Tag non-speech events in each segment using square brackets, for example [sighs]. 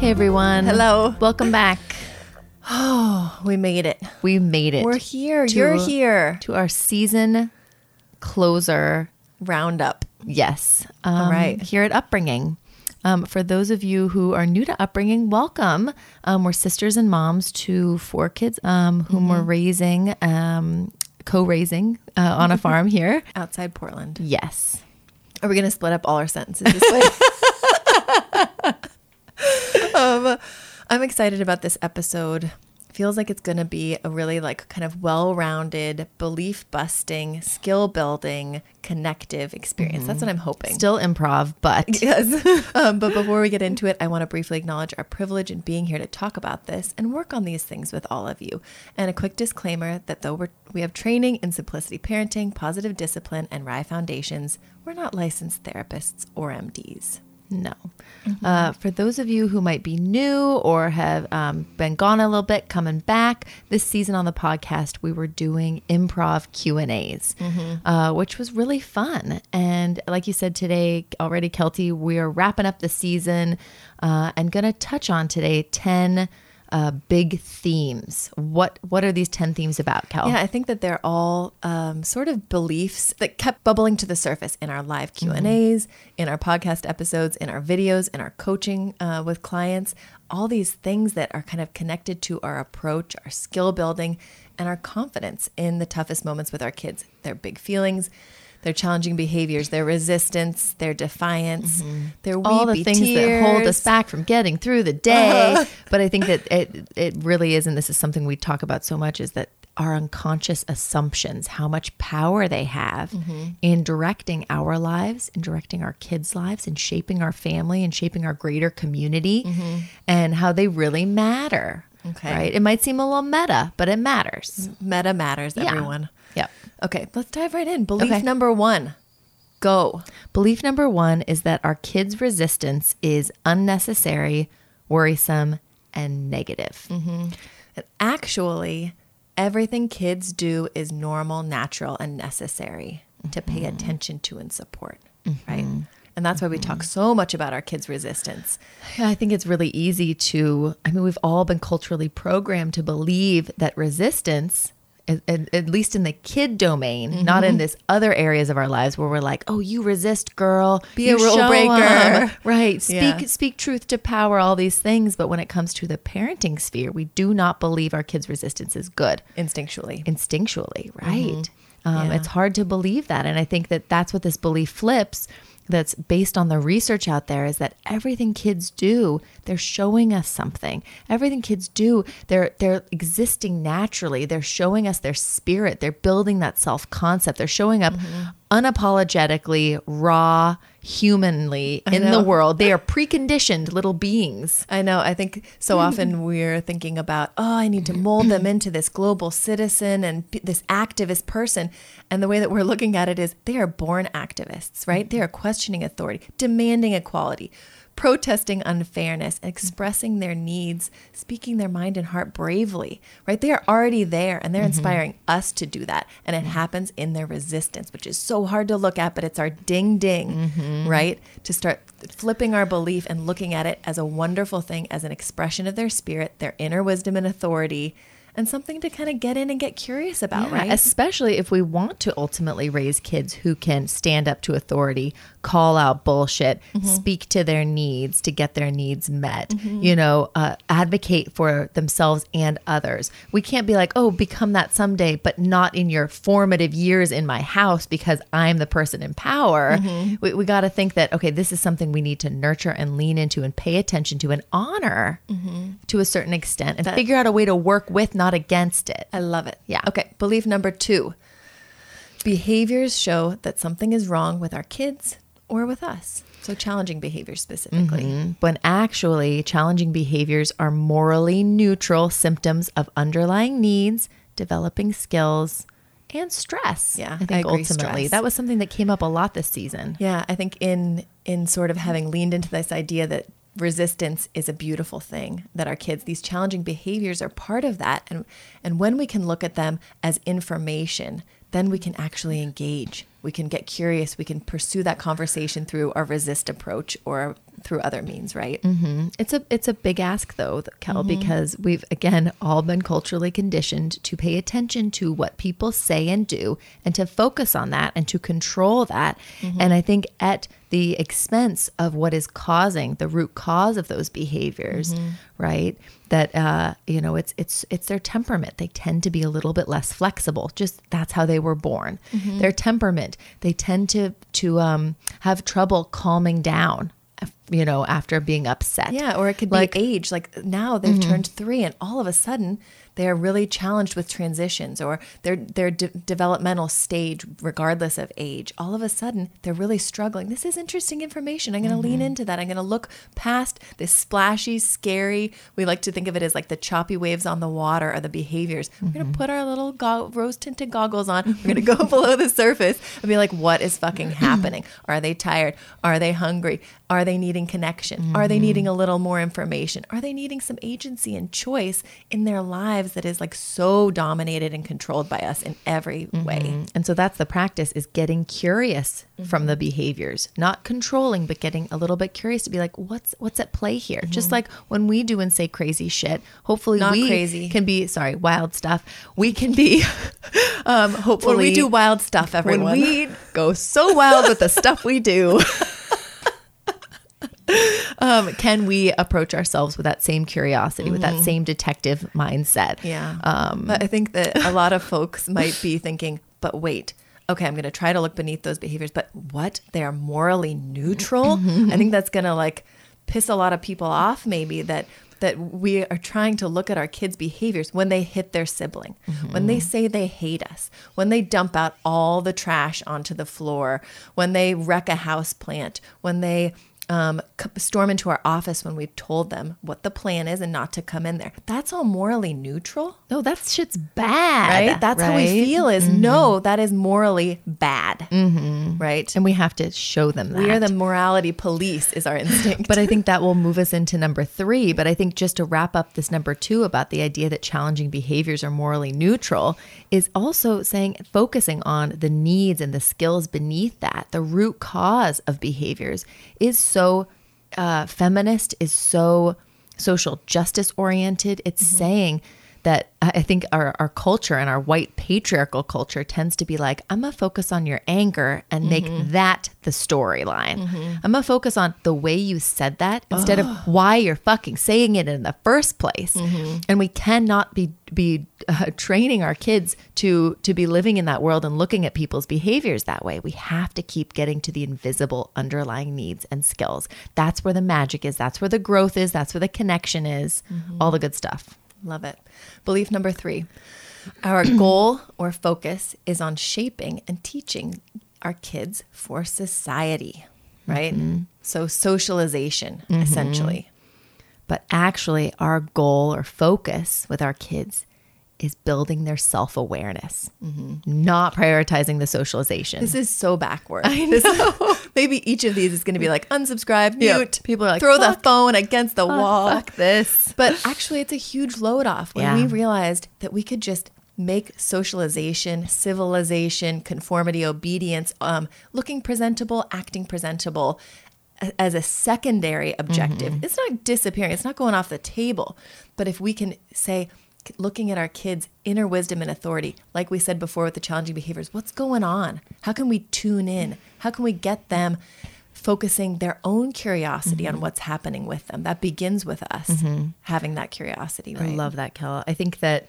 Hey everyone. Hello. Welcome back. Oh, [sighs] we made it. We made it. We're here. to- You're here. to our season closer. Roundup. Yes. Um, right. Here at Upbringing. Um, for those of you who are new to Upbringing, welcome. Um, we're sisters and moms to four kids um, whom we're raising, um, co raising uh, on a farm [laughs] here. Outside Portland. Yes. Are we going to split up all our sentences this way? [laughs] um, I'm excited about this episode. Feels like it's going to be a really like kind of well-rounded, belief-busting, skill-building, connective experience. That's what I'm hoping. Still improv, but [laughs] Yes. um, but before we get into it, I want to briefly acknowledge our privilege in being here to talk about this and work on these things with all of you. And a quick disclaimer that though we're, we have training in simplicity parenting, positive discipline, and RIE foundations, we're not licensed therapists or MDs. No. Uh, for those of you who might be new or have um, been gone a little bit, coming back this season on the podcast, we were doing improv Q and A's, uh, which was really fun. And like you said today, already, Kelty, we are wrapping up the season uh, and going to touch on today ten uh, big themes. What What are these ten themes about, Kel? Yeah, I think that they're all um, sort of beliefs that kept bubbling to the surface in our live Q and A's, in our podcast episodes, in our videos, in our coaching uh, with clients. All these things that are kind of connected to our approach, our skill building, and our confidence in the toughest moments with our kids. Their big feelings, their challenging behaviors, their resistance, their defiance, their weepy all the things that hold us back from getting through the day. [laughs] but I think that it it really is, and this is something we talk about so much, is that our unconscious assumptions, how much power they have Mm-hmm. in directing our lives, in directing our kids' lives, and shaping our family and shaping our greater community, and how they really matter. Mm-hmm. Okay. Right? It might seem a little meta, but it matters. Meta matters, Yeah. everyone. Yep. Okay, let's dive right in. Belief Okay. number one go. Belief number one is that our kids' resistance is unnecessary, worrisome, and negative. Mm-hmm. And actually, everything kids do is normal, natural, and necessary to pay mm-hmm. attention to and support, mm-hmm. right? And that's why we talk mm-hmm. so much about our kids' resistance. I think it's really easy to, I mean, we've all been culturally programmed to believe that resistance, at, at- least in the kid domain, not in this other areas of our lives where we're like, oh, you resist, girl. Be a rule breaker, breaker." [laughs] 'em." Right. Speak, Yeah. speak truth to power, all these things. But when it comes to the parenting sphere, we do not believe our kids' resistance is good Instinctually. instinctually, right? Um, Yeah. It's hard to believe that. And I think that that's what this belief flips that's based on the research out there is that everything kids do, they're showing us something. Everything kids do, they're they're existing naturally. They're showing us their spirit. They're building that self-concept. They're showing up mm-hmm. Unapologetically, raw, humanly in the world. They are preconditioned little beings. I know. I think so hmm. often we're thinking about, oh, I need to mold them [clears throat] into this global citizen and this activist person. And the way that we're looking at it is they are born activists, right? They are questioning authority, demanding equality, protesting unfairness, expressing their needs, speaking their mind and heart bravely, right? They are already there and they're mm-hmm. inspiring us to do that. And it mm-hmm. happens in their resistance, which is so hard to look at, but it's our ding ding, mm-hmm. right? To start flipping our belief and looking at it as a wonderful thing, as an expression of their spirit, their inner wisdom and authority. and something to kind of get in and get curious about, Yeah, right? Especially if we want to ultimately raise kids who can stand up to authority, call out bullshit, Mm-hmm. speak to their needs to get their needs met, you know, uh, advocate for themselves and others. We can't be like, oh, become that someday, but not in your formative years in my house because I'm the person in power. Mm-hmm. We, we got to think that, okay, this is something we need to nurture and lean into and pay attention to and honor Mm-hmm. to a certain extent and figure out a way to work with, not against it. I love it. Yeah. Okay. Belief number two behaviors show that something is wrong with our kids or with us. So, challenging behaviors specifically. Mm-hmm. when actually challenging behaviors are morally neutral symptoms of underlying needs, developing skills, and stress. Yeah, I think I ultimately stress. that was something that came up a lot this season. Yeah, I think in in sort of having leaned into this idea that resistance is a beautiful thing that our kids these challenging behaviors are part of that and and when we can look at them as information then we can actually engage we can get curious we can pursue that conversation through our resist approach or through other means right It's a it's a big ask though, Kel, Mm-hmm. because we've again all been culturally conditioned to pay attention to what people say and do and to focus on that and to control that. Mm-hmm. And I think at the expense of what is causing the root cause of those behaviors, Mm-hmm. right? That uh, you know, it's it's it's their temperament. They tend to be a little bit less flexible. Just that's how they were born. Mm-hmm. Their temperament. They tend to to um, have trouble calming down. You know, after being upset. Yeah, or it could Like- be age. Like now they've turned three, and all of a sudden they are really challenged with transitions or their their de- developmental stage, regardless of age. All of a sudden they're really struggling. This is interesting information. I'm going to lean mm-hmm. into that. I'm going to look past this splashy, scary. We like to think of it as like the choppy waves on the water or the behaviors. We're going to mm-hmm. put our little go- rose tinted goggles on. We're going to go [laughs] below the surface and be like, what is fucking [clears throat] happening? Are they tired? Are they hungry? Are they needing connection? Are they mm-hmm. needing a little more information? Are they needing some agency and choice in their lives that is like so dominated and controlled by us in every mm-hmm. way? And so that's the practice is getting curious mm-hmm. from the behaviors, not controlling, but getting a little bit curious to be like, what's what's at play here? Just mm-hmm. like when we do and say crazy shit, hopefully Not we crazy. can be sorry, wild stuff. We can be [laughs] um hopefully When we do wild stuff, everyone. when we go so wild with the stuff we do. [laughs] um, can we approach ourselves with that same curiosity, with that same detective mindset? Mm-hmm. Yeah. Um, but I think that a [laughs] lot of folks might be thinking, but wait, okay, I'm going to try to look beneath those behaviors, but what? They are morally neutral? I think that's going to like piss a lot of people off, maybe that. That we are trying to look at our kids' behaviors when they hit their sibling, when they say they hate us, when they dump out all the trash onto the floor, when they wreck a house plant, when they um, storm into our office when we've told them what the plan is and not to come in there. That's all morally neutral, no, that shit's bad. right? That's how we feel is no, that is morally bad, right? And we have to show them that. We are the morality police, is our instinct. But I think that will move us into number three. But I think just to wrap up this number two about the idea that challenging behaviors are morally neutral is also saying, focusing on the needs and the skills beneath that. The root cause of behaviors is so uh, feminist, is so social justice oriented. It's saying, that I think our, our culture and our white patriarchal culture tends to be like, I'm gonna focus on your anger and make mm-hmm. that the storyline. Mm-hmm. I'm gonna focus on the way you said that instead of [gasps] why you're fucking saying it in the first place. Mm-hmm. And we cannot be be uh, training our kids to to be living in that world and looking at people's behaviors that way. We have to keep getting to the invisible underlying needs and skills. That's where the magic is. That's where the growth is. That's where the connection is. All the good stuff. Love it. Belief number three our [clears throat] goal or focus is on shaping and teaching our kids for society, right? Mm-hmm. So, socialization, mm-hmm. essentially. But actually, our goal or focus with our kids is building their self awareness, not prioritizing the socialization. This is so backward. I know. [laughs] maybe each of these is going to be like unsubscribe, mute. People are like, throw the phone against the wall. fuck this. But actually, it's a huge load off when Yeah. we realized that we could just make socialization, civilization, conformity, obedience, um, looking presentable, acting presentable as a secondary objective. It's not disappearing, it's not going off the table. But if we can say, looking at our kids' inner wisdom and authority. Like we said before with the challenging behaviors, what's going on? How can we tune in? How can we get them focusing their own curiosity Mm-hmm. on what's happening with them? That begins with us having that curiosity. Right? I love that, Kel. I think that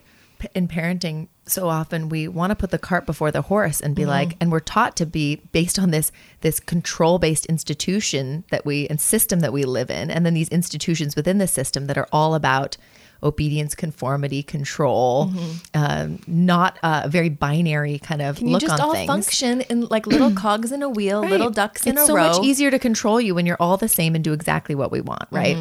in parenting, so often we want to put the cart before the horse and be like, and we're taught to be based on this this control based institution that we and system that we live in, and then these institutions within the system that are all about obedience, conformity, control, um, not a very binary kind of Can you just all things. function in like little [clears throat] cogs in a wheel, little Right. ducks in it's a so row? much easier to control you when you're all the same and do exactly what we want, right?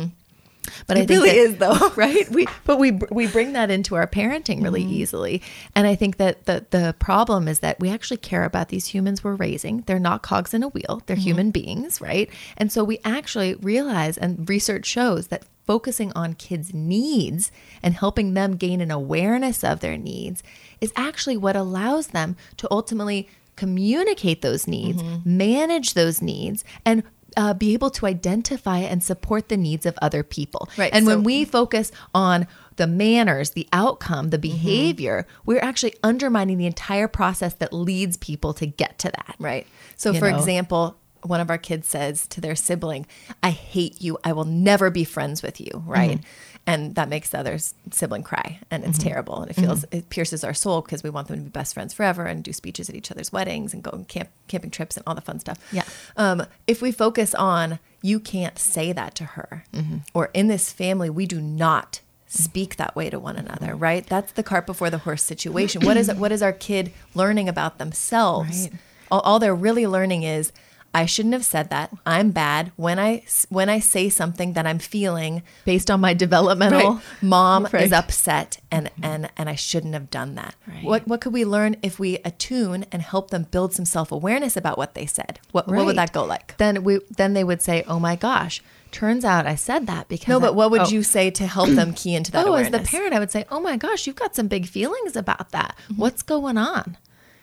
But I It think really that- is, though. [laughs] right? We [laughs] but we we bring that into our parenting really easily, and I think that the the problem is that we actually care about these humans we're raising. They're not cogs in a wheel; they're human beings, right? And so we actually realize, and research shows that focusing on kids' needs and helping them gain an awareness of their needs is actually what allows them to ultimately communicate those needs, Mm-hmm. manage those needs, and uh, be able to identify and support the needs of other people. Right, And so- when we focus on the manners, the outcome, the Mm-hmm. behavior, we're actually undermining the entire process that leads people to get to that. Right. So, You for know? example, one of our kids says to their sibling, I hate you. I will never be friends with you. Right. And that makes the other sibling cry. And it's mm-hmm. terrible. And it feels, mm-hmm. it pierces our soul because we want them to be best friends forever and do speeches at each other's weddings and go on camp, camping trips and all the fun stuff. Yeah. Um, if we focus on, you can't say that to her, mm-hmm. or in this family, we do not speak that way to one another, right? That's the cart before the horse situation. what is it? What is our kid learning about themselves? Right. all, all they're really learning is I shouldn't have said that. I'm bad when I when I say something that I'm feeling. Based on my developmental. Right. Mom Right. is upset, and and and I shouldn't have done that. Right. What what could we learn if we attune and help them build some self awareness about what they said? What what would that go like? Then we then they would say, "Oh my gosh, turns out I said that because No, I- but what would oh. you say to help them key into that oh, awareness? as the parent, I would say, "Oh my gosh, you've got some big feelings about that. Mm-hmm. What's going on?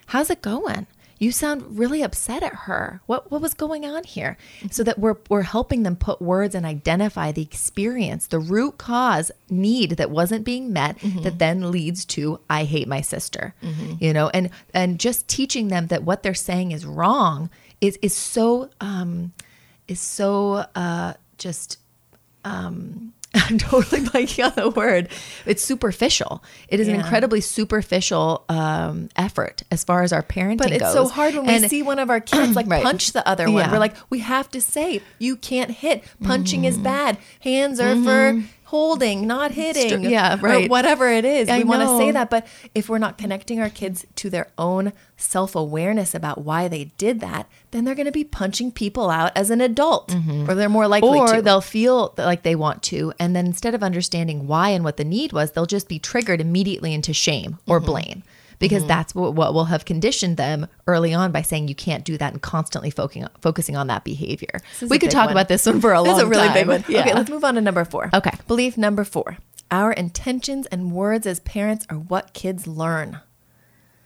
How's it going? You sound really upset at her. What what was going on here?" Mm-hmm. So that we're we're helping them put words and identify the experience, the root cause need that wasn't being met Mm-hmm. that then leads to I hate my sister. You know, and and just teaching them that what they're saying is wrong is is so um is so uh just um I'm [laughs] totally blanking on the word. It's superficial. It is an incredibly superficial um, effort as far as our parenting But it's goes. so hard when we see one of our kids like [clears throat] Right. punch the other one. Yeah. Mm-hmm. We're like, we have to say, you can't hit. Punching is bad. Hands are for holding, not hitting. Yeah, right. whatever it is. I we want to say that. But if we're not connecting our kids to their own self awareness about why they did that, then they're going to be punching people out as an adult, or they're more likely Mm-hmm. or to. they'll feel like they want to and then instead of understanding why and what the need was they'll just be triggered immediately into shame or Mm-hmm. blame because mm-hmm. that's what, what will have conditioned them early on by saying you can't do that and constantly focusing focusing on that behavior we could talk one. about this one for a [laughs] This long is a really time big one. Yeah. Okay, let's move on to number four. Okay. Belief number four. Our intentions and words as parents are what kids learn.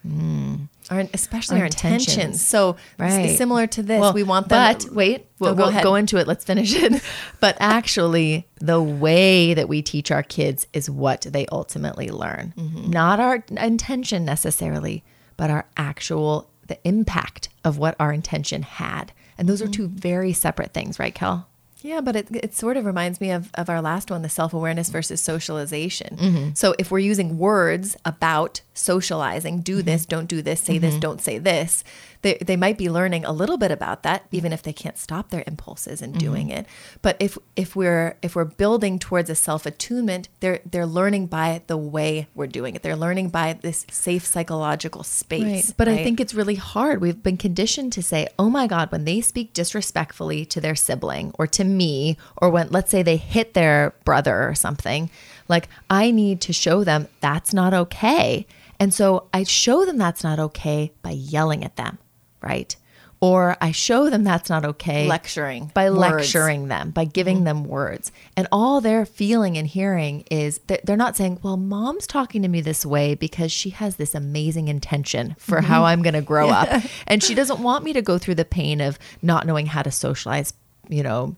Our, especially. Our our, intentions. intentions. So Right. similar to this, Well, we want them. But wait, Oh, we'll, go we'll go into it. Let's finish it. [laughs] but actually, the way that we teach our kids is what they ultimately learn. Mm-hmm. Not our intention necessarily, but our actual the impact of what our intention had. And those are Mm-hmm. two very separate things, right, Kel? Yeah, but it, it sort of reminds me of, of our last one, the self awareness versus socialization. Mm-hmm. So if we're using words about socializing, do Mm-hmm. this, don't do this, say this, don't say this, they, they might be learning a little bit about that, even if they can't stop their impulses in doing Mm-hmm. it. But if if we're if we're building towards a self attunement, they're they're learning by the way we're doing it. They're learning by this safe psychological space. But I think it's really hard. We've been conditioned to say, oh my God, when they speak disrespectfully to their sibling or to me, or when, let's say, they hit their brother or something, like I need to show them that's not okay. And so I show them that's not okay by yelling at them, right? Or I show them that's not okay Lecturing. by Words. lecturing them, by giving mm-hmm. them words. And all they're feeling and hearing is that they're not saying, well, mom's talking to me this way because she has this amazing intention for mm-hmm. how I'm going to grow up. [laughs] And she doesn't want me to go through the pain of not knowing how to socialize, you know,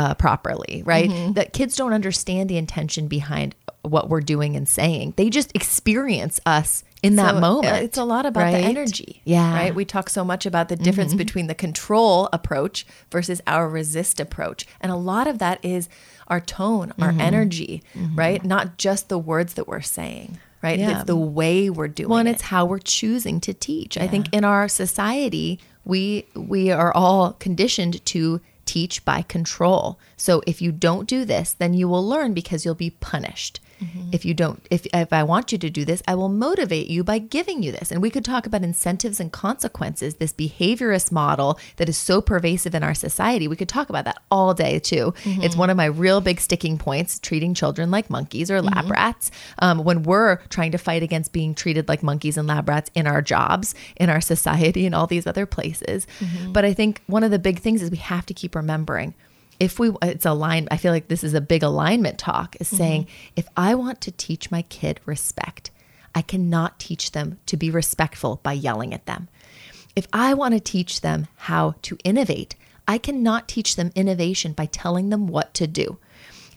uh, properly, right? That kids don't understand the intention behind what we're doing and saying. They just experience us in that moment. uh, It's a lot about right? the energy. Yeah. Mm-hmm. Right. We talk so much about the difference between the control approach versus our resist approach. And a lot of that is our tone, our Mm-hmm. energy, right? Not just the words that we're saying, right? Yeah. It's the way we're doing Well, and it. it's how we're choosing to teach. I think in our society, we we are all conditioned to teach by control. So if you don't do this, then you will learn because you'll be punished. Mm-hmm. If you don't if if I want you to do this, I will motivate you by giving you this. And we could talk about incentives and consequences, this behaviorist model that is so pervasive in our society. We could talk about that all day too. Mm-hmm. It's one of my real big sticking points, treating children like monkeys or lab mm-hmm. rats. Um, when we're trying to fight against being treated like monkeys and lab rats in our jobs, in our [laughs] society, and all these other places. But I think one of the big things is we have to keep remembering if we it's aligned i feel like this is a big alignment talk is saying if i want to teach my kid respect i cannot teach them to be respectful by yelling at them. If i want to teach them how to innovate i cannot teach them innovation by telling them what to do.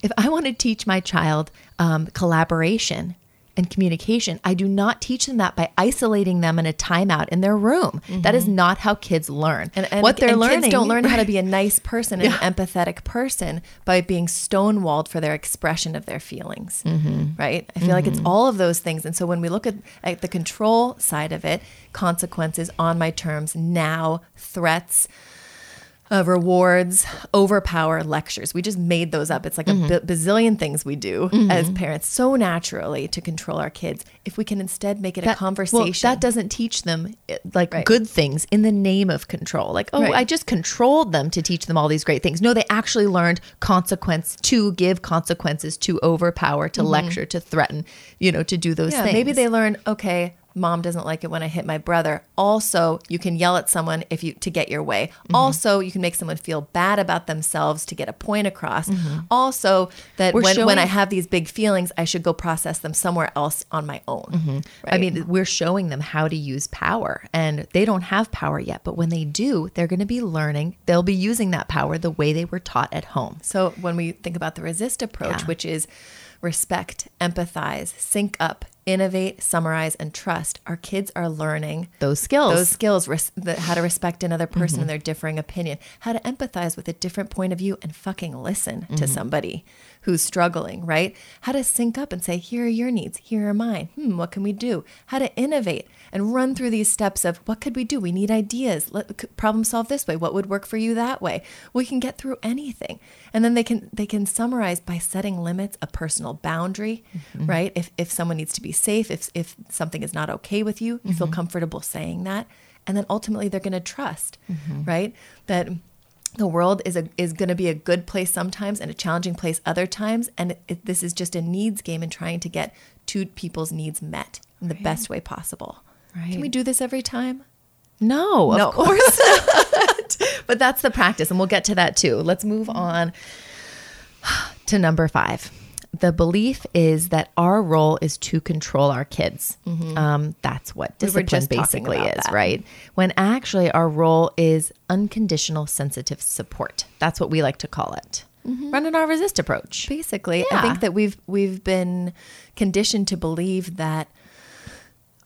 If i want to teach my child um, collaboration and communication i do not teach them that by isolating them in a timeout in their room. That is not how kids learn. And, and what they're and learning kids don't learn how to be a [laughs] nice person and an empathetic person by being stonewalled for their expression of their feelings Mm-hmm. right? I feel like it's all of those things. And so when we look at, at the control side of it consequences on my terms now threats uh, rewards, overpower, lectures. We just made those up. It's like Mm-hmm. a b- bazillion things we do as parents so naturally to control our kids. If we can instead make it a conversation. Well, that doesn't teach them eh, like Right. good things in the name of control. Like, oh, Right. I just controlled them to teach them all these great things. No, they actually learned consequence to give consequences, to overpower, to lecture, to threaten, you know, to do those Mm-hmm. yeah, things. maybe they learn, okay, mom doesn't like it when I hit my brother. Also, you can yell at someone if you to get your way. Mm-hmm. Also, you can make someone feel bad about themselves to get a point across. Also, that Mm-hmm. We're when, when I have these big feelings, I should go process them somewhere else on my own. Mm-hmm. I mean, we're showing them how to use power, and they don't have power yet. But when they do, they're going to be learning. They'll be using that power the way they were taught at home. So when we think about the resist approach, Yeah. which is respect, empathize, sync up, innovate, summarize, and trust, our kids are learning Those skills. those skills, res- the, how to [sighs] respect another person mm-hmm. and their differing opinion, how to empathize with a different point of view and fucking listen to mm-hmm. somebody who's struggling, right? How to sync up and say, here are your needs, here are mine. Hmm, what can we do? How to innovate and run through these steps of what could we do? We need ideas. Let problem solve this way. What would work for you that way? We can get through anything. And then they can they can summarize by setting limits, a personal boundary, mm-hmm. right? If if someone needs to be safe, if if something is not okay with you, you feel mm-hmm. comfortable saying that and then ultimately they're going to trust mm-hmm. right that the world is a is going to be a good place sometimes and a challenging place other times and it, this is just a needs game and trying to get two people's needs met in the best way possible Right. can we do this every time No, No. of course [laughs] not. [laughs] but that's the practice, and we'll get to that too. Let's move mm. on to number five. The belief is that our role is to control our kids. Um, that's what Mm-hmm. We discipline just basically is, that. right? When actually our role is unconditional sensitive support. That's what we like to call it. Running our resist approach. basically i think that we've we've been conditioned to believe that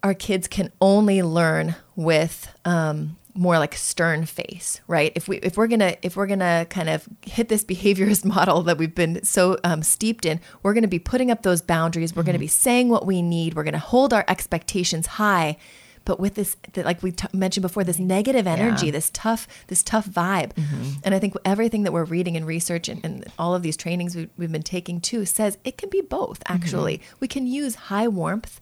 our kids can only learn with um, more like stern face right? If we if we're gonna if we're gonna kind of hit this [laughs] behaviorist model that we've been so um, steeped in we're gonna be putting up those boundaries. We're gonna mm-hmm. be saying what we need. We're gonna hold our expectations high. But with this like we t- mentioned before this negative energy Yeah. this tough this tough vibe. Mm-hmm. And i think everything that we're reading and research and, and all of these trainings we, we've been taking too says it can be both mm-hmm. actually. We can use high warmth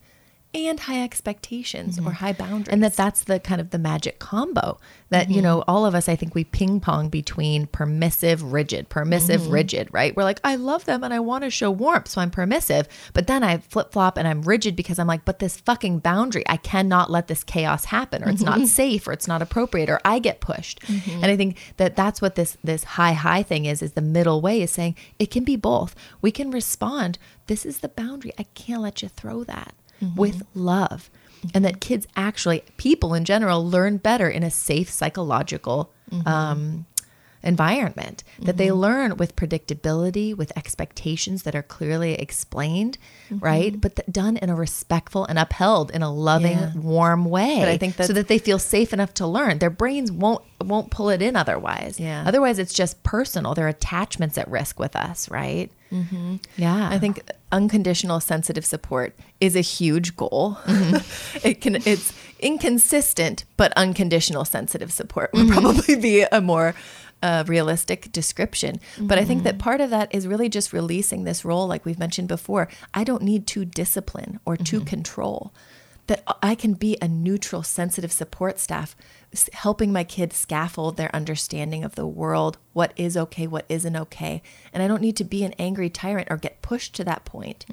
and high expectations or mm-hmm. high boundaries. And that that's the kind of the magic combo that you mm-hmm. know all of us i think we ping pong between permissive rigid permissive mm-hmm. rigid right? We're like i love them and i want to show warmth so i'm permissive. But then i flip flop and i'm rigid because i'm like but this fucking boundary i cannot let this chaos happen or it's not safe or it's not appropriate or i get pushed. And i think that that's what this this high high thing is is the middle way is saying it can be both. We can respond this is the boundary. I can't let you throw that with love and that kids actually people in general learn better in a safe psychological um environment that they mm-hmm. learn with predictability, with expectations that are clearly explained, mm-hmm. right? But th- done in a respectful and upheld in a loving, Yeah. warm way. But I think so that they feel safe enough to learn. Their brains won't won't pull it in otherwise. Yeah. Otherwise, it's just personal. Their attachments at risk with us, right? Mm-hmm. Yeah. I think unconditional sensitive support is a huge goal. Mm-hmm. [laughs] it can it's inconsistent, but unconditional sensitive support would probably be a more uh, realistic description. But I think that part of that is really just releasing this role, like we've mentioned before. I don't need to discipline or to control. That I can be a neutral, sensitive support staff, helping my kids scaffold their understanding of the world, what is okay, what isn't okay. And I don't need to be an angry tyrant or get pushed to that point.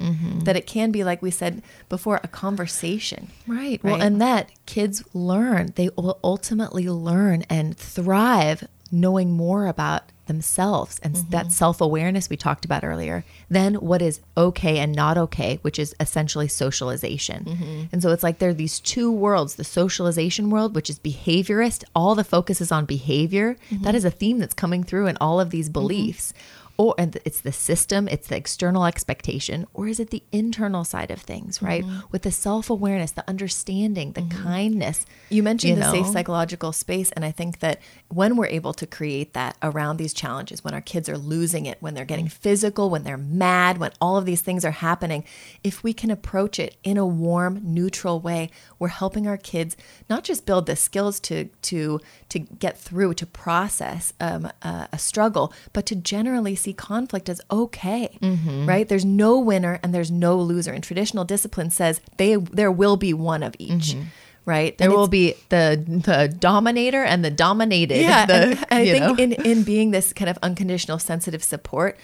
That it can be, like we said before, a conversation. Right. Well, Right. and that kids learn, they will ultimately learn and thrive knowing more about themselves and Mm-hmm. that self awareness we talked about earlier, then what is okay and not okay, which is essentially socialization. Mm-hmm. And so it's like there are these two worlds the socialization world, which is behaviorist, all the focus is on behavior. Mm-hmm. That is a theme that's coming through in all of these beliefs. Or and it's the system, it's the external expectation, or is it the internal side of things, right? Mm-hmm. With the self awareness, the understanding, the kindness. You mentioned you the safe psychological space, and I think that when we're able to create that around these challenges, when our kids are losing it, when they're getting physical, when they're mad, when all of these things are happening, if we can approach it in a warm, neutral way, we're helping our kids not just build the skills to to to get through to process um, a, a struggle, but to generally see conflict as okay, Mm-hmm. right? There's no winner and there's no loser. And traditional discipline says they there will be one of each. Right. Mm-hmm. There And will be the the dominator and the dominated. yeah, [laughs] the, and, and I think know? in in being this kind of unconditional sensitive support,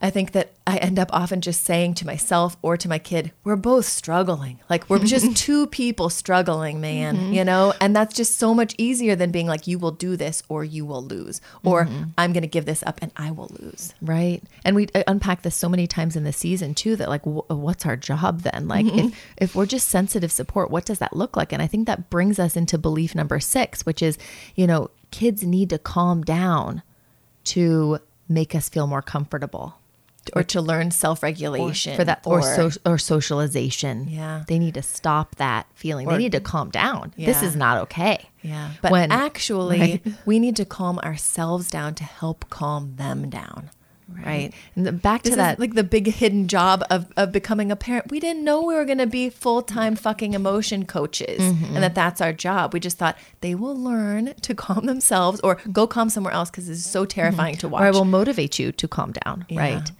I think that I end up often just saying to myself or to my kid, "We're both struggling. Like we're just [laughs] two people struggling, man. Mm-hmm. You know." And that's just so much easier than being like, "You will do this, or you will lose, or Mm-hmm. I'm going to give this up and I will lose." Right. And we uh, unpack this so many times in the season too that like wh- what's our job then? Like Mm-hmm. if if we're just sensitive support, what does that look like? And I think that brings us into belief number 6, which is, you know, kids need to calm down to make us feel more comfortable. Or to learn self-regulation for that or so, or socialization. Yeah. They need to stop that feeling. they need to calm down. This is not okay. Yeah. But When- actually, right. [laughs] we need to calm ourselves down to help calm them down. Right. And the- back to This that is like the big hidden job of, of becoming a parent. We didn't know we were going to be full time fucking emotion coaches Mm-hmm. and that that's our job. We just thought they will learn to calm themselves or go calm somewhere else because it's so terrifying to watch. or I will motivate you to calm down, Yeah. right?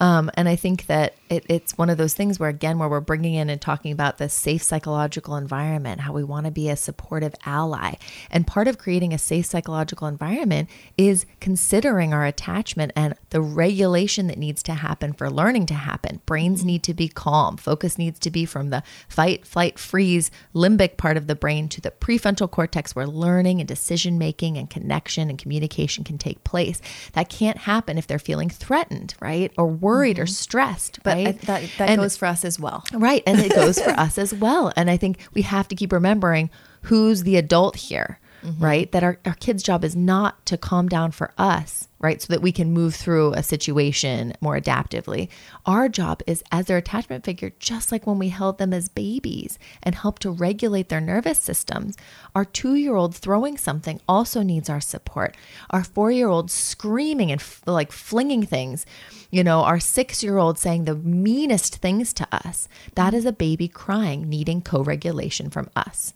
Um, and I think that it, it's one of those things where, again, where we're bringing in and talking about the safe psychological environment, how we want to be a supportive ally. And part of creating a safe psychological environment is considering our attachment and the regulation that needs to happen for learning to happen. Brains mm-hmm. need to be calm. Focus needs to be from the fight, flight, freeze, limbic part of the brain to the prefrontal cortex where learning and decision making and connection and communication can take place. That can't happen if they're feeling threatened, right? Or worried or mm-hmm. stressed, but I- right? that, that And- goes for us as well. Right. And it goes for [laughs] us as well. And I think we have to keep remembering who's the adult here, Mm-hmm. right? That our, our kids' job is not to calm down for us, right? So that we can move through a situation more adaptively. Our job is as their attachment figure, just like when we held them as babies and helped to regulate their nervous systems. Our two year old throwing something also needs our support. Our four year old screaming and f- like flinging things, you know, our six year old saying the meanest things to us. That is a baby crying, needing co regulation from us.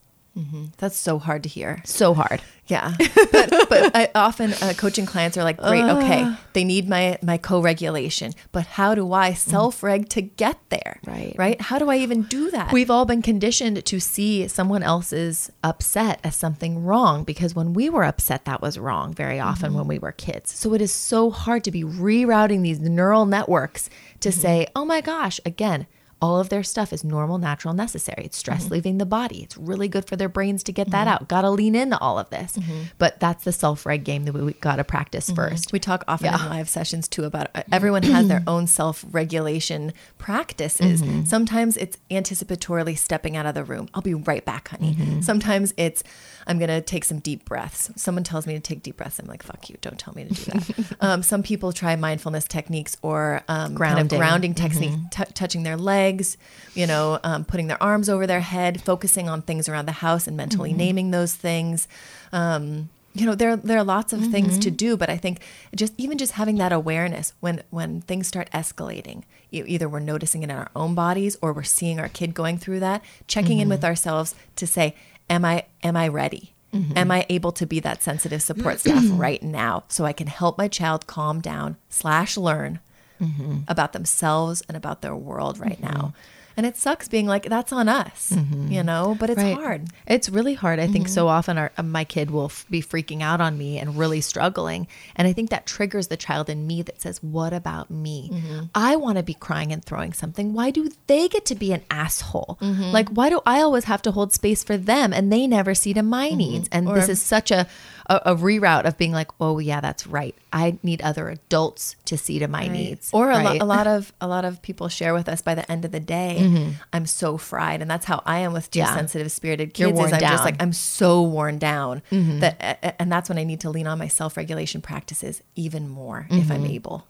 That's so hard to hear. So hard. Yeah, but but I often uh, coaching clients are like, great, okay, ah. they need my my co-regulation, but how do I mm. self-reg to get there? Right. right. How do I even do that? We've all been conditioned to see someone else's upset as something wrong because when we were upset, that was wrong very often mm-hmm. when we were kids. So it is so hard to be rerouting these neural networks to mm-hmm. say, oh my gosh, again, all of their stuff is normal, natural, necessary. It's stress leaving the body. It's really good for their brains to get that out. Got to lean into all of this. But that's the self reg game that we, we got to practice first. We talk often Yeah. in live sessions too about uh, everyone has their [clears throat] own self regulation practices. Mm-hmm. Sometimes it's anticipatorily stepping out of the room. I'll be right back, honey. Mm-hmm. Sometimes it's I'm going to take some deep breaths. Someone tells me to take deep breaths. I'm like, fuck you. Don't tell me to do that. [laughs] um, some people try mindfulness techniques or um, kind of Grounding. grounding techniques, t- touching their legs, you know, um, putting their arms over their head, focusing on things around the house and mentally naming those things. Um, you know, there there are lots of things to do, but I think just even just having that awareness when when things start escalating, either we're noticing it in our own bodies or we're seeing our kid going through that, checking in with ourselves to say, am I am I ready? Mm-hmm. Am I able to be that sensitive support staff mm-hmm. [clears throat] right now so I can help my child calm down slash learn mm-hmm. about themselves and about their world right now? And it sucks being like that's on us, mm-hmm. you know, but it's Right. hard. It's really hard. I think mm-hmm. so often our, uh, my kid will f- be freaking out on me and really struggling. And I think that triggers the child in me that says, What about me? Mm-hmm. I want to be crying and throwing something. Why do they get to be an asshole? Like, why do I always have to hold space for them and they never see to my needs? And this is such a, a, a reroute of being like, Oh, yeah, that's right. I need other adults to see to my needs. Or a, lo- a lot [laughs] of a lot of people share with us by the end of the day, mm-hmm. I'm so fried, and that's how I am with two Yeah. sensitive spirited kids. is I'm just like I'm so worn down mm-hmm. that, a- a- and that's when I need to lean on my self regulation practices even more if I'm mm-hmm. able.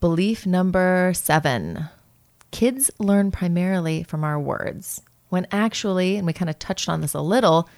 Belief number seven kids learn primarily from our words, when actually, and we kind of touched on this a little,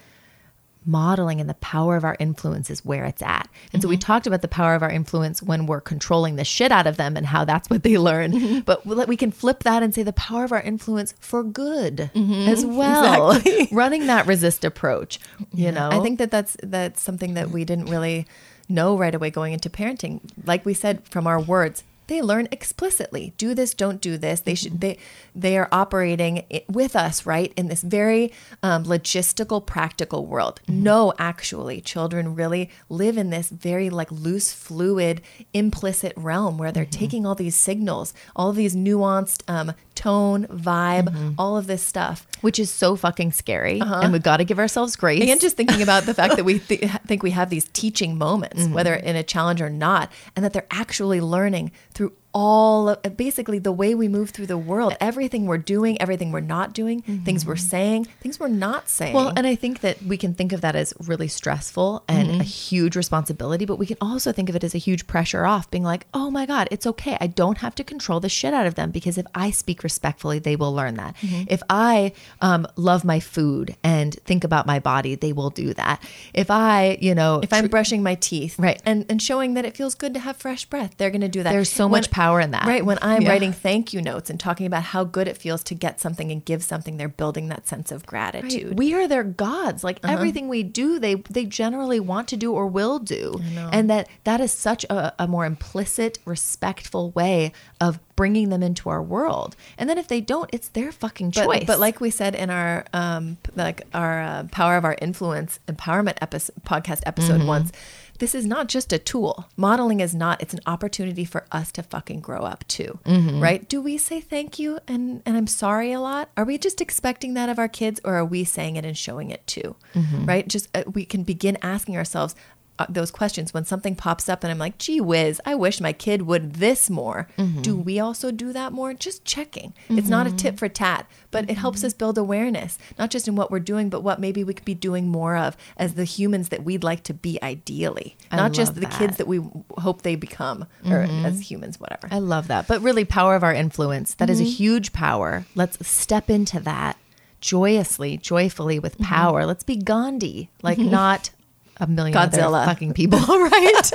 modeling and the power of our influence is where it's at. And so we mm-hmm. talked about the power of our influence when we're controlling the shit out of them and how that's what they learn. Mm-hmm. But we we can flip that and say the power of our influence for good mm-hmm. as well. [laughs] Running that resist approach, you know. I think that that's that's something that we didn't really know right away going into parenting. Like we said, from our words, they learn explicitly. Do this, don't do this. They should. They they are operating with us, right, in this very um, logistical, practical world. No, actually, children really live in this very like loose, fluid, implicit realm where they're taking all these signals, all these nuanced um, tone, vibe, mm-hmm. all of this stuff. which is so fucking scary. Uh-huh. And we've got to give ourselves grace. And just thinking about the fact that we [laughs] th- think we have these teaching moments, whether mm-hmm. in a challenge or not, and that they're actually learning through all of, basically the way we move through the world, everything we're doing, everything we're not doing, things we're saying, things we're not saying. Well, and I think that we can think of that as really stressful and Mm-hmm. a huge responsibility, but we can also think of it as a huge pressure off, being like, oh my God, it's okay. I don't have to control the shit out of them because if I speak respectfully, they will learn that. Mm-hmm. If I um, love my food and think about my body, they will do that. If I, you know, if I'm brushing my teeth, Right. and and showing that it feels good to have fresh breath, they're going to do that. There's so much power in that. Right. When I'm Yeah. writing thank you notes and talking about how good it feels to get something and give something, they're building that sense of gratitude. Uh-huh. We are their gods. Like everything we do, they they generally want to do or will do, and that that is such a, a more implicit, respectful way of bringing them into our world. And then if they don't, it's their fucking but, choice. But like we said in our um, like our uh, power of our influence empowerment episode, podcast episode Mm-hmm. once, this is not just a tool. Modeling is not. It's an opportunity for us to fucking grow up too, Mm-hmm. right? Do we say thank you and and I'm sorry a lot? Are we just expecting that of our kids, or are we saying it and showing it too? Mm-hmm. Right? Just uh, we can begin asking ourselves. Uh, those questions when something pops up and I'm like, gee whiz, I wish my kid would this more. Mm-hmm. Do we also do that more? Just checking. It's not a tit for tat, but it helps us build awareness, not just in what we're doing, but what maybe we could be doing more of as the humans that we'd like to be ideally, I not just the that. kids that we hope they become or as humans, whatever. I love that. But really, power of our influence, that is Mm-hmm. a huge power. Let's step into that joyously, joyfully with Mm-hmm. power. Let's be Gandhi, like [laughs] not a million other Godzilla. fucking people, [laughs] right?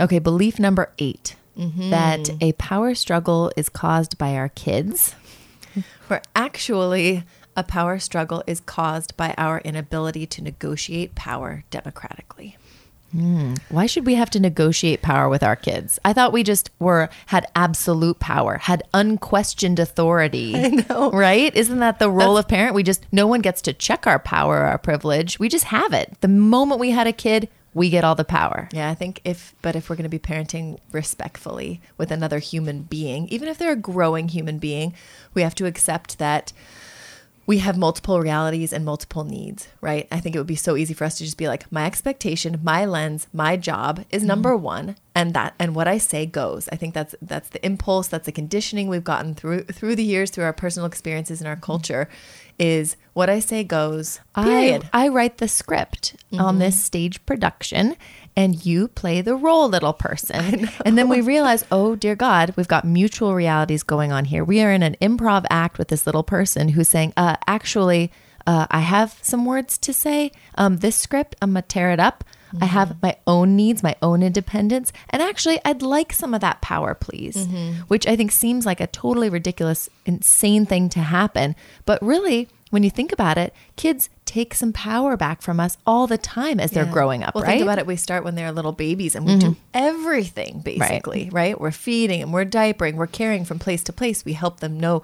okay, belief number 8 Mm-hmm. that a power struggle is caused by our kids. Where actually a power struggle is caused by our inability to negotiate power democratically. Why should we have to negotiate power with our kids? I thought we just were had absolute power, had unquestioned authority. [laughs] I know. Right? Isn't that the role of parent? We just no one gets to check our power or our privilege. We just have it. The moment we had a kid, we get all the power. Yeah, I think if, but if we're going to be parenting respectfully with another human being, even if they're a growing human being, we have to accept that we have multiple realities and multiple needs, right? I think it would be so easy for us to just be like, my expectation, my lens, my job is mm-hmm. number one, and that and what I say goes. I think that's that's the impulse, that's the conditioning we've gotten through through the years, through our personal experiences and our mm-hmm. culture, is what I say goes. Period. I, I write the script on mm-hmm. this stage production and you play the role, little person. And then we realize, oh, dear God, we've got mutual realities going on here. We are in an improv act with this little person who's saying, uh, actually, uh, I have some words to say. Um, this script, I'm going to tear it up. I have my own needs, my own independence. And actually, I'd like some of that power, please, which I think seems like a totally ridiculous, insane thing to happen. But really, when you think about it, kids take some power back from us all the time as they're growing up, Well, right? think about it. We start when they're little babies and we do everything basically, right. We're feeding and we're diapering, we're carrying from place to place. We help them know,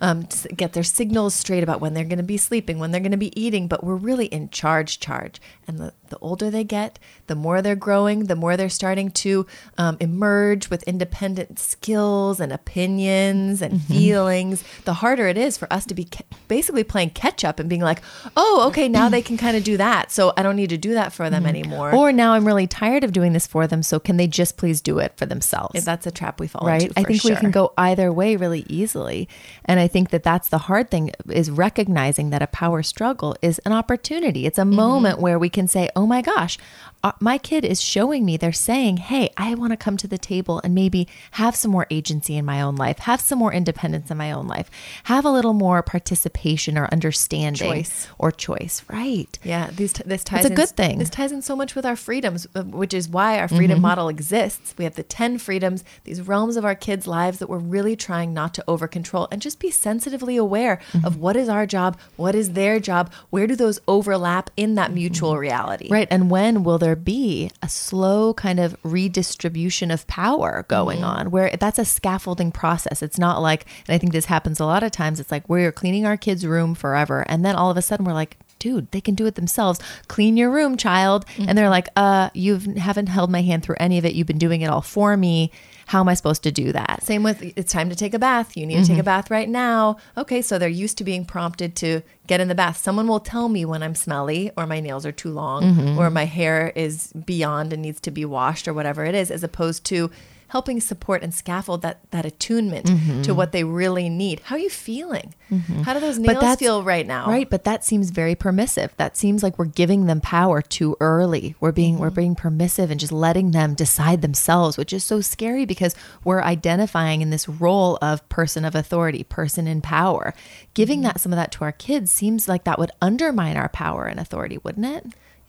um, get their signals straight about when they're going to be sleeping, when they're going to be eating, but we're really in charge, charge. And the, the older they get, the more they're growing, the more they're starting to um, emerge with independent skills and opinions and feelings, the harder it is for us to be ca- basically playing catch up and being like, oh, okay, now they can kind of do that. So I don't need to do that for them anymore. Or now I'm really tired of doing this for them, so can they just please do it for themselves? that's a trap we fall right into. i for think we can go either way really easily and i think that that's the hard thing is recognizing that a power struggle is an opportunity it's a Mm-hmm. moment where we can say oh my gosh Uh, my kid is showing me they're saying hey i want to come to the table and maybe have some more agency in my own life have some more independence in my own life have a little more participation or understanding Choice. or choice right Yeah, these t- this ties it's a in, good thing. This ties in so much with our freedoms, uh, which is why our freedom mm-hmm. model exists. We have the 10 freedoms, these realms of our kids' lives that we're really trying not to over control and just be sensitively aware mm-hmm. of what is our job, what is their job, where do those overlap in that mutual mm-hmm. reality. Right. And when will there be a slow kind of redistribution of power going Mm-hmm. on where that's a scaffolding process? It's not like, and I think this happens a lot of times, it's like we're cleaning our kids' room forever. And then all of a sudden we're like, dude, they can do it themselves. Clean your room, child. And Mm-hmm. they're like, uh, you haven't held my hand through any of it. You've been doing it all for me. How am I supposed to do that? Same with it's time to take a bath. You need to take a mm-hmm. bath right now. Okay, so they're used to being prompted to get in the bath. Someone will tell me when I'm smelly or my nails are too long mm-hmm. or my hair is beyond and needs to be washed or whatever it is, as opposed to helping support and scaffold that that attunement to mm-hmm. what they really need. How are you feeling? Mm-hmm. How do those nails feel right now? Right, but that seems very permissive. That seems like we're giving them power too early. We're being we're mm-hmm. being permissive and just letting them decide themselves, which is so scary because we're identifying in this role of person of authority, person in power. Giving that some of that to our kids seems like that would undermine our power and authority, wouldn't it?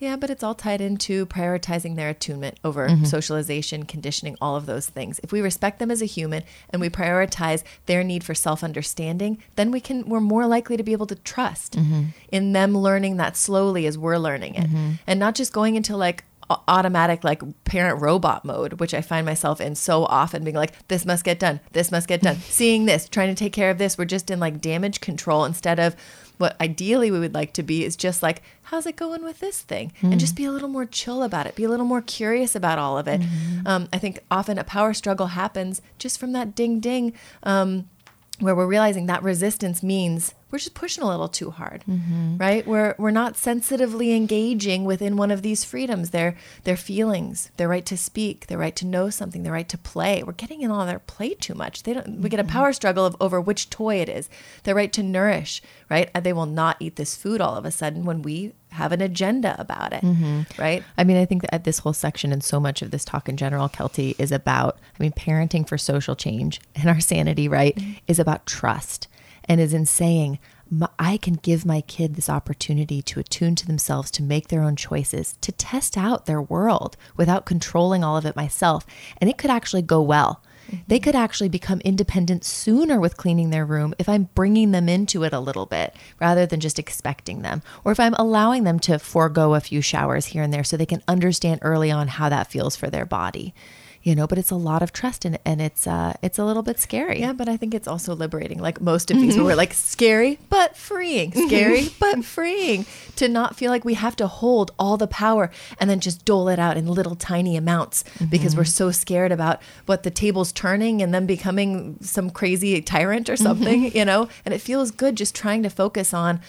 Yeah, but it's all tied into prioritizing their attunement over mm-hmm. socialization, conditioning, all of those things. If we respect them as a human and we prioritize their need for self-understanding, then we can we're more likely to be able to trust mm-hmm. in them learning that slowly as we're learning it. Mm-hmm. And not just going into like automatic like parent robot mode which i find myself in so often being like this must get done. This must get done. [laughs] Seeing this trying to take care of this we're just in like damage control instead of what ideally we would like to be is just like how's it going with this thing? And just be a little more chill about it. Be a little more curious about all of it. Um, i think often a power struggle happens just from that ding ding um, where we're realizing that resistance means we're just pushing a little too hard, mm-hmm. right? We're we're not sensitively engaging within one of these freedoms. Their their feelings, their right to speak, their right to know something, their right to play. We're getting in on their play too much. They don't. We get a mm-hmm. power struggle of over which toy it is. Their right to nourish, right? Uh, they will not eat this food all of a sudden when we have an agenda about it, mm-hmm. right? I mean, I think that this whole section and so much of this talk in general, Kelty, is about, I mean, parenting for social change and our sanity, right, mm-hmm. is about trust and is in saying, I can give my kid this opportunity to attune to themselves, to make their own choices, to test out their world without controlling all of it myself. And it could actually go well. They could actually become independent sooner with cleaning their room if I'm bringing them into it a little bit rather than just expecting them, or if I'm allowing them to forego a few showers here and there so they can understand early on how that feels for their body. You know, but it's a lot of trust and and it's uh it's a little bit scary. Yeah, but I think it's also liberating. Like most of these, mm-hmm. we're like scary but freeing, mm-hmm. scary but freeing, to not feel like we have to hold all the power and then just dole it out in little tiny amounts because we're mm-hmm. so scared about what the table's turning and then becoming some crazy tyrant or something, you know. And it feels good just trying to focus on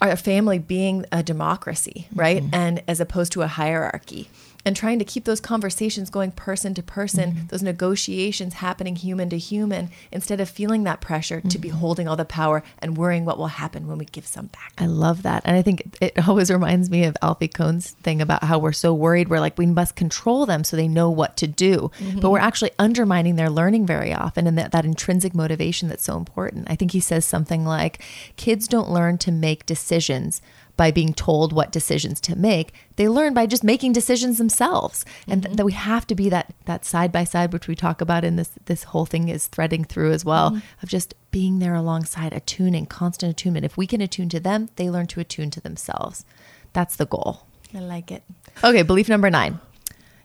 our family being a democracy, right? And as opposed to a hierarchy and trying to keep those conversations going person to person, Mm-hmm. those negotiations happening human to human, instead of feeling that pressure to Mm-hmm. be holding all the power and worrying what will happen when we give some back. I love that. And I think it [laughs] always reminds me of Alfie Kohn's thing about how we're so worried. We're like, we must control them so they know what to do. But we're actually undermining their learning very often and that, that intrinsic motivation that's so important. I think he says something like, kids don't learn to make decisions by being told what decisions to make. They learn by just making decisions themselves. And th- mm-hmm. that we have to be that that side by side, which we talk about in this this whole thing is threading through as well, mm-hmm. of just being there alongside, attuning, constant attunement. If we can attune to them, they learn to attune to themselves. That's the goal. I like it. Okay, belief number nine.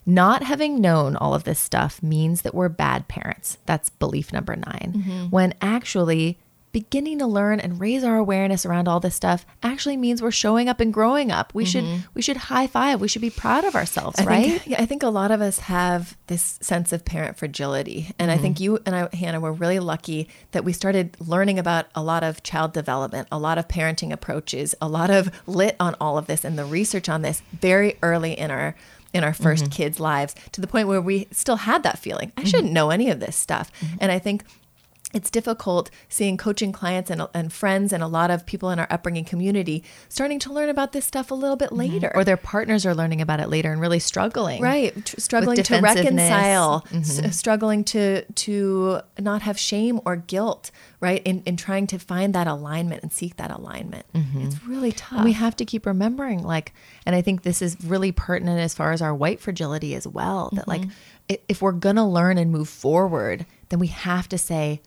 Not having known all of this stuff means that we're bad parents. That's belief number 9 mm-hmm. When actually, beginning to learn and raise our awareness around all this stuff actually means we're showing up and growing up. We should we should high five. We should be proud of ourselves, I right? Think, yeah, I think a lot of us have this sense of parent fragility. And I think Mm-hmm. you and I, Hannah, were really lucky that we started learning about a lot of child development, a lot of parenting approaches, a lot of lit on all of this and the research on this very early in our in our 1st Mm-hmm. kids' lives to the point where we still had that feeling. I shouldn't know any of this stuff. Mm-hmm. And I think it's difficult seeing coaching clients and, and friends and a lot of people in our upbringing community starting to learn about this stuff a little bit mm-hmm. later. Or their partners are learning about it later and really struggling. right tr- struggling to reconcile mm-hmm. s- struggling to to not have shame or guilt right in, in trying to find that alignment and seek that alignment mm-hmm. it's really tough And we have to keep remembering, like, and I think this is really pertinent as far as our white fragility as well. That, like, if we're going to learn and move forward, then we have to say,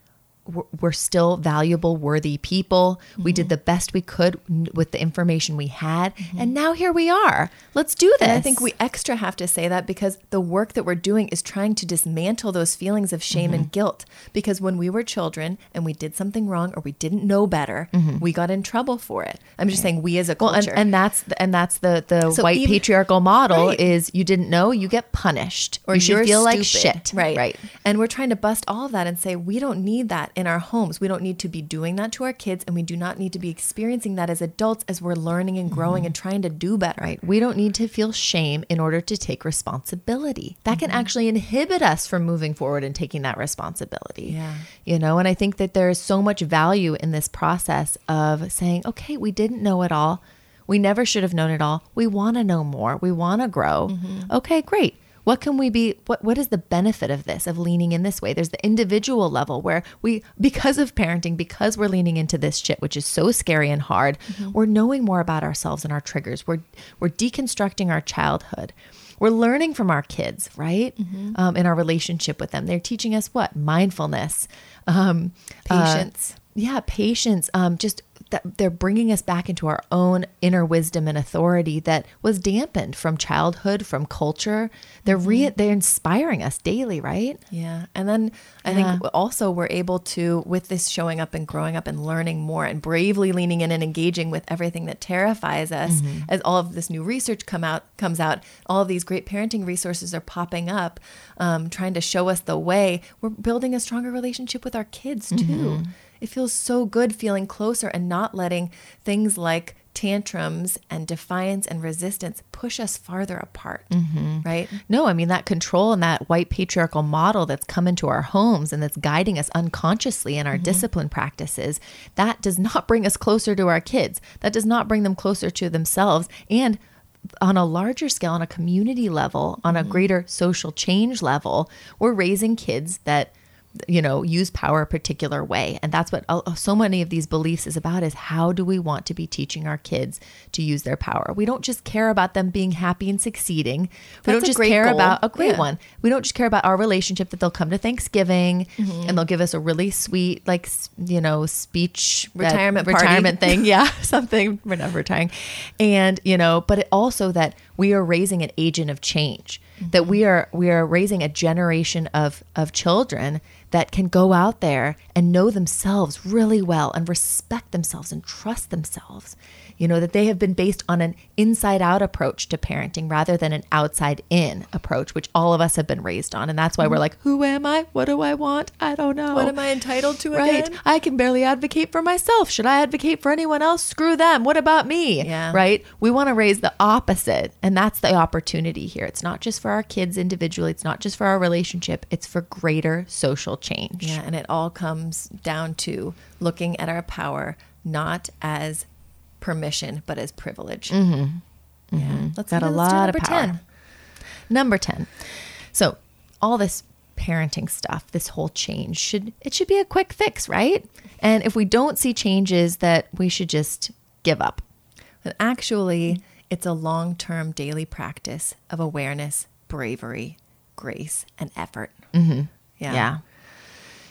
we're- still valuable, worthy people. We did the best we could with the information we had. And now here we are. Let's do this. And I think we extra have to say that because the work that we're doing is trying to dismantle those feelings of shame Mm-hmm. and guilt. Because when we were children and we did something wrong or we didn't know better, we got in trouble for it. I'm just saying we as a Mm-hmm. Well, culture. and, and that's the, and that's the the So white even- patriarchal model Right. is you didn't know you get punished or you should feel like shit Right. right And we're trying to bust all of that and say we don't need that in our homes. We don't need to be doing that to our kids and we do not need to be experiencing that as adults as we're learning and growing and trying to do better. Right. We don't need to feel shame in order to take responsibility. That Mm-hmm. can actually inhibit us from moving forward and taking that responsibility. Yeah. You know, and I think that there is so much value in this process of saying, okay, we didn't know it all. We never should have known it all. We want to know more. We want to grow. Mm-hmm. Okay, great. What can we be what what is the benefit of this of leaning in this way? There's the individual level where we because of parenting, because we're leaning into this shit which is so scary and hard, Mm-hmm. we're knowing more about ourselves and our triggers. We're we're deconstructing our childhood. We're learning from our kids, right? Mm-hmm. Um, in our relationship with them. They're teaching us what? Mindfulness, um, uh, Patience. yeah, patience. Um, just that they're bringing us back into our own inner wisdom and authority that was dampened from childhood, from culture. They're Mm-hmm. they're inspiring us daily, right? Yeah. And then I Yeah. think also we're able to, with this showing up and growing up and learning more and bravely leaning in and engaging with everything that terrifies us as all of this new research come out comes out, all of these great parenting resources are popping up, um, trying to show us the way. We're building a stronger relationship with our kids too. It feels so good feeling closer and not letting things like tantrums and defiance and resistance push us farther apart. Mm-hmm. Right? No, I mean that control and that white patriarchal model that's come into our homes and that's guiding us unconsciously in our mm-hmm. discipline practices, that does not [laughs] bring us closer to our kids. That does not bring them closer to themselves and on a larger scale on a community level, on a mm-hmm. greater social change level, we're raising kids that you know use power a particular way and that's what uh, so many of these beliefs is about is how do we want to be teaching our kids to use their power we don't just care about them being happy and succeeding we That's don't just care goal. about a great Yeah. one we don't just care about our relationship that they'll come to thanksgiving Mm-hmm. and they'll give us a really sweet like you know speech that- Retirement party. retirement thing [laughs] yeah [laughs] something we're not retiring and you know but it also that we are raising an agent of change that we are we are raising a generation of of children that can go out there and know themselves really well and respect themselves and trust themselves. You know, that they have been based on an inside out approach to parenting rather than an outside in approach, which all of us have been raised on. And that's why we're mm-hmm. like, who am I? What do I want? I don't know. What am I entitled to Right. again? I can barely advocate for myself. Should I advocate for anyone else? Screw them. What about me? Yeah. Right. We want to raise the opposite. And that's the opportunity here. It's not just for our kids individually, it's not just for our relationship, it's for greater social change. Yeah, and it all comes down to looking at our power not as permission, but as privilege. Mm-hmm. Yeah, let's Got a let's lot of number power. 10. Number 10. So, all this parenting stuff, this whole change should it should be a quick fix, right? And if we don't see changes that we should just give up. But actually, it's a long term daily practice of awareness, bravery, grace, and effort. Mm-hmm. Yeah. Yeah.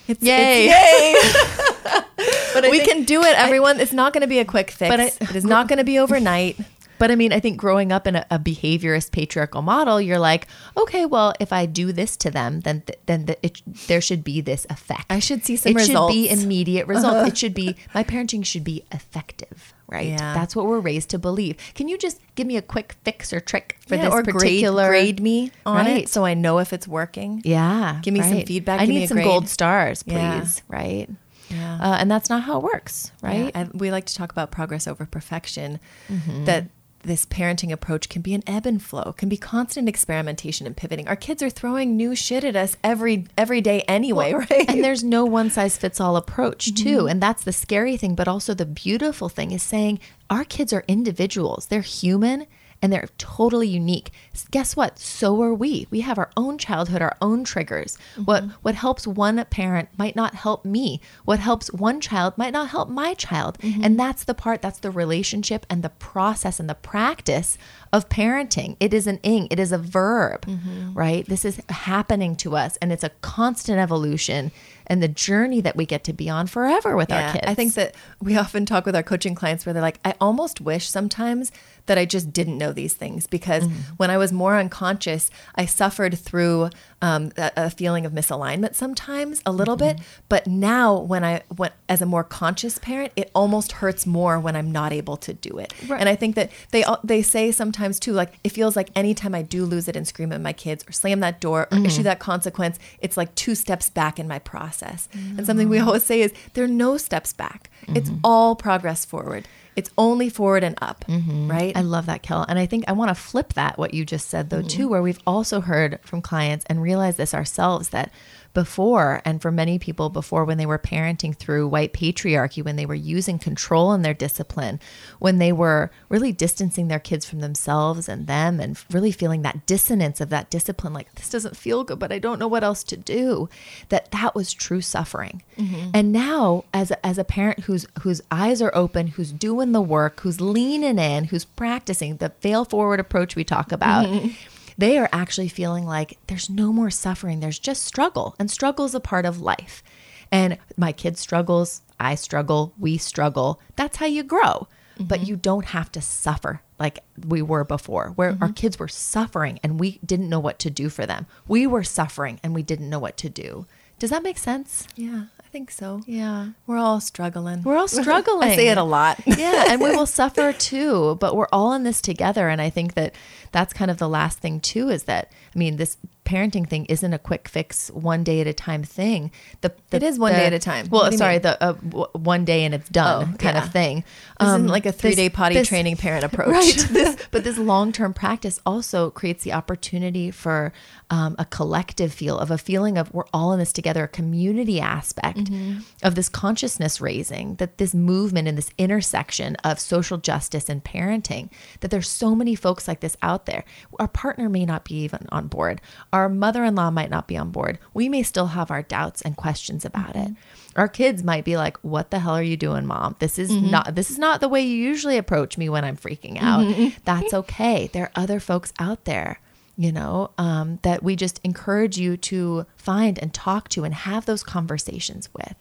It's, Yay. it's- [laughs] But I we think- can do it, everyone. it's not going to be a quick fix. But I- it is not going to be overnight. But I mean, I think growing up in a, a behaviorist patriarchal model, you're like, okay, well, if I do this to them, then th- then the, it, there should be this effect. I should see some it should be results. Uh-huh. immediate results. It should be my parenting should be effective, right? Yeah. That's what we're raised to believe. Can you just give me a quick fix or trick for Yeah, this or particular grade, grade me on Right. it so I know if it's working. Yeah, Give me some feedback, I give me need a some grade. gold stars, please. Yeah. Right. Yeah. Uh, and that's not how it works, right? Yeah, I, we like to talk about progress over perfection. Mm-hmm. That this parenting approach can be an ebb and flow, can be constant experimentation and pivoting. Our kids are throwing new shit at us every every day anyway, right? And there's no one size fits all approach, mm-hmm. too. And that's the scary thing. But also, the beautiful thing is saying our kids are individuals, they're human. And they're totally unique. Guess what? So are we. We have our own childhood, our own triggers. Mm-hmm. What what helps one parent might not help me. What helps one child might not help my child. Mm-hmm. And that's the part, that's the relationship and the process and the practice of parenting. It is an ing, it is a verb, mm-hmm. right? This is happening to us and it's a constant evolution and the journey that we get to be on forever with our kids. I think that we often talk with our coaching clients where they're like, I almost wish sometimes that I just didn't know these things because Mm-hmm. when I was more unconscious, I suffered through um, a, a feeling of misalignment sometimes a little Mm-hmm. bit. But now, when I went as a more conscious parent, it almost hurts more when I'm not able to do it. Right. And I think that they they say sometimes too, like it feels like anytime I do lose it and scream at my kids or slam that door or issue that consequence, it's like two steps back in my process. And something we always say is there are no steps back. It's all progress forward. It's only forward and up, mm-hmm. right? I love that, Kel. And I think I want to flip that, what you just said, though, mm-hmm. too, where we've also heard from clients and realized this ourselves that before, and for many people before, when they were parenting through white patriarchy, when they were using control in their discipline, when they were really distancing their kids from themselves and them, and really feeling that dissonance of that discipline, like this doesn't feel good, but I don't know what else to do, that that was true suffering. Mm-hmm. And now, as a, as a parent whose whose eyes are open, who's doing the work, who's leaning in, who's practicing the fail forward approach we talk about, mm-hmm. They are actually feeling like there's no more suffering. There's just struggle, and struggle is a part of life. And my kid struggles, I struggle, we struggle. That's how you grow. But mm-hmm. you don't have to suffer like we were before, where our mm-hmm. kids were suffering and we didn't know what to do for them. We were suffering and we didn't know what to do. Does that make sense? yeah, think so. Yeah. We're all struggling. We're all struggling. [laughs] I say it a lot. [laughs] yeah, and we will suffer [laughs] too, but we're all in this together. And I think that that's kind of the last thing too is that I mean, this parenting thing isn't a quick fix, one day at a time thing. The, the It is one the- day at a time. Well, What do you sorry, mean? the uh, w- one day and it's done Oh, kind yeah. of thing. Isn't Um, like a three day potty this- training parent [laughs] approach. Right. [laughs] This, but this long term practice also creates the opportunity for um, a collective feel of a feeling of we're all in this together, a community aspect Mm-hmm. of this consciousness raising, that this movement and this intersection of social justice and parenting, that there's so many folks like this out there. Our partner may not be even on board, our mother in law might not be on board. We may still have our doubts and questions about it. Mm-hmm. Our kids might be like, "What the hell are you doing, mom? This is mm-hmm. not this is not the way you usually approach me when I'm freaking out." Mm-hmm. [laughs] That's okay. There are other folks out there, you know, um, that we just encourage you to find and talk to and have those conversations with.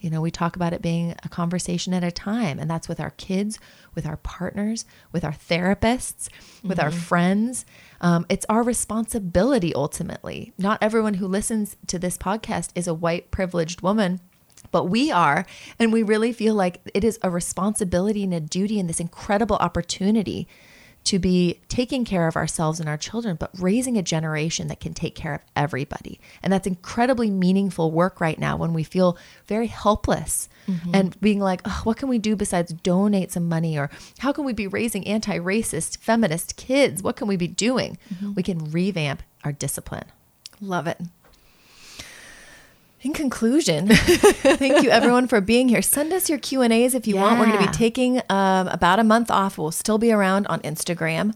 You know, we talk about it being a conversation at a time, and that's with our kids, with our partners, with our therapists, with our friends. Um, it's our responsibility ultimately. Not everyone who listens to this podcast is a white privileged woman. But we are, and we really feel like it is a responsibility and a duty and this incredible opportunity to be taking care of ourselves and our children, but raising a generation that can take care of everybody. And that's incredibly meaningful work right now when we feel very helpless mm-hmm. and being like, oh, what can we do besides donate some money? Or how can we be raising anti racist, feminist kids? What can we be doing? Mm-hmm. We can revamp our discipline. Love it. In conclusion, [laughs] thank you everyone for being here. Send us your Q and A's if you want. We're going to be taking um, about a month off. We'll still be around on Instagram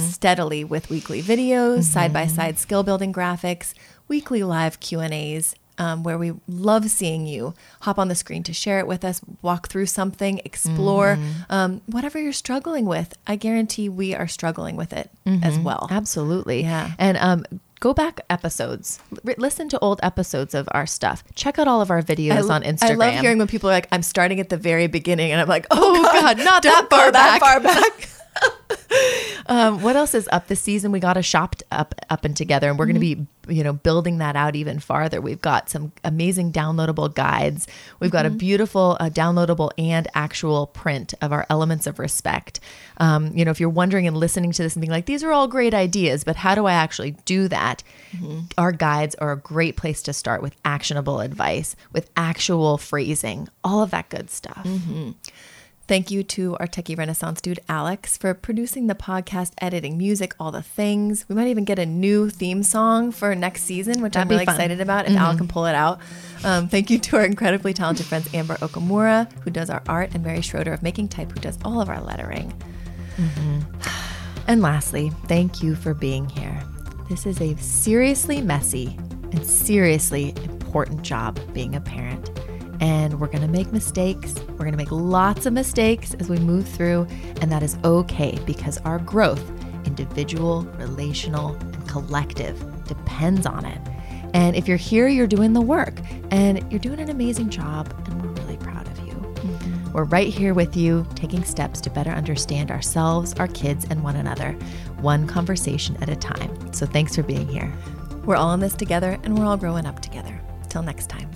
steadily with weekly videos, side by side skill building graphics, weekly live Q and A's. Um, where we love seeing you hop on the screen to share it with us, walk through something, explore um, whatever you're struggling with. I guarantee we are struggling with it as well. Absolutely. Yeah. And um, go back episodes, R- listen to old episodes of our stuff. Check out all of our videos on Instagram. I love hearing when people are like, I'm starting at the very beginning, and I'm like, oh, Oh, God, God, not that far back. far back. [laughs] [laughs] Um, what else is up this season? We got a shop up up and together, and we're going to be you know building that out even farther. We've got some amazing downloadable guides. We've got a beautiful uh, downloadable and actual print of our elements of respect. Um, you know, if you're wondering and listening to this and being like, these are all great ideas, but how do I actually do that? Our guides are a great place to start with actionable advice, with actual phrasing, all of that good stuff. Thank you to our techie renaissance dude, Alex, for producing the podcast, editing music, all the things. We might even get a new theme song for next season, which That'd I'm really fun. Mm-hmm. excited about if Al can pull it out. Um, thank you to our incredibly talented friends, Amber Okamura, who does our art, and Mary Schroeder of Making Type, who does all of our lettering. And lastly, thank you for being here. This is a seriously messy and seriously important job being a parent. And we're going to make mistakes. We're going to make lots of mistakes as we move through. And that is okay because our growth, individual, relational, and collective, depends on it. And if you're here, you're doing the work and you're doing an amazing job. And we're really proud of you. Mm-hmm. We're right here with you, taking steps to better understand ourselves, our kids, and one another, one conversation at a time. So thanks for being here. We're all in this together, and we're all growing up together. Till next time.